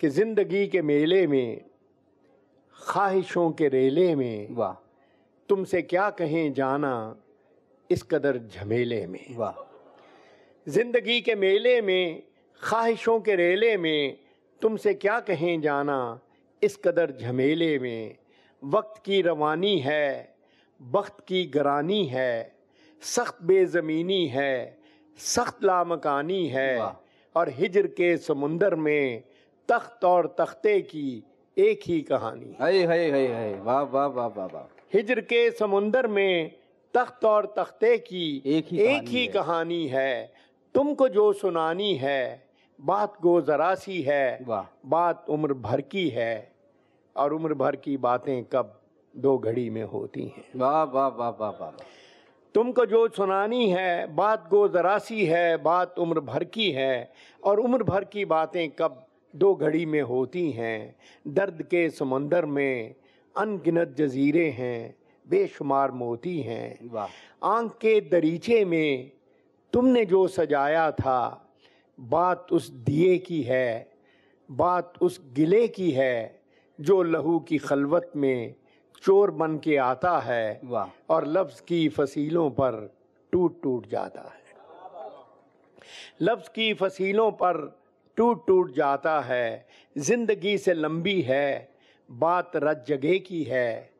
कि ज़िंदगी के मेले में ख्वाहिशों के रेले में वाह। तुमसे क्या कहें जाना इस कदर झमेले में। वाह। ज़िंदगी के मेले में ख्वाहिशों के रेले में तुमसे क्या कहें जाना इस कदर झमेले में। वक्त की रवानी है वक्त की गरानी है सख्त बेज़मीनी है सख्त लामकानी है। और हिजर के समुंदर में तख्त और तख्ते की एक ही कहानी। है हय हय हय हय। वाह वाह वाह वाह वाह। हिजर के समुंदर में तख्त और तख्ते की एक ही एक कहानी ही। कहानी है। तुमको जो सुनानी है बात गो जरा सी है। वाह। बात उम्र भर की है और उम्र भर की बातें कब दो घड़ी में होती हैं। वाह वाह वाह वाह वाह। तुमको जो सुनानी है बात गो जरा सी है बात उम्र भर की है और उम्र भर की बातें कब दो घड़ी में होती हैं दर्द के समंदर में अनगिनत जजीरे हैं बेशुमार मोती हैं। आँख के दरीचे में तुमने जो सजाया था बात उस दिए की है बात उस गिले की है जो लहू की खलवत में चोर बन के आता है और लफ्ज़ की फसीलों पर टूट टूट जाता है। लफ्ज़ की फसीलों पर टूट टूट जाता है, ज़िंदगी से लंबी है, बात रज जगह की है,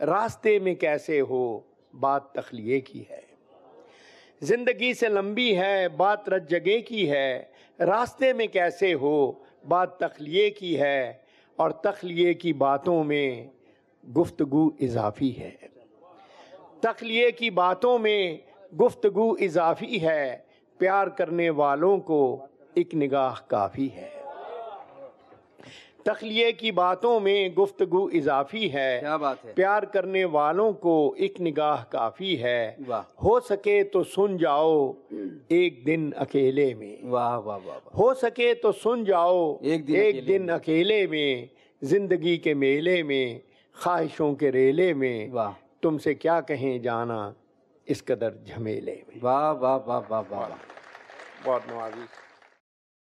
रास्ते में कैसे हो, बात तखलिए की है। ज़िंदगी से लंबी है, बात रज जगह की है, रास्ते में कैसे हो, बात तखलिए की है, और तखलिए की बातों में गुफ्तगु इजाफी है। तखलिए की बातों में गुफ्तगु इजाफी है, प्यार करने वालों को एक निगाह काफ़ी है। तखलिए की बातों में गुफ्तगु इजाफी है। क्या बात है? प्यार करने वालों को एक निगाह काफ़ी है। वाह। हो सके तो सुन जाओ एक दिन अकेले में। वाह वाह वाह वाह। हो सके तो सुन जाओ एक दिन एक अकेले दिन अकेले में ज़िंदगी के मेले में ख्वाहिशों के रेले में। वाह। तुमसे क्या कहें जाना इस कदर झमेले में। वाह वाह वाह वाह वाह। बहुत नवाजी।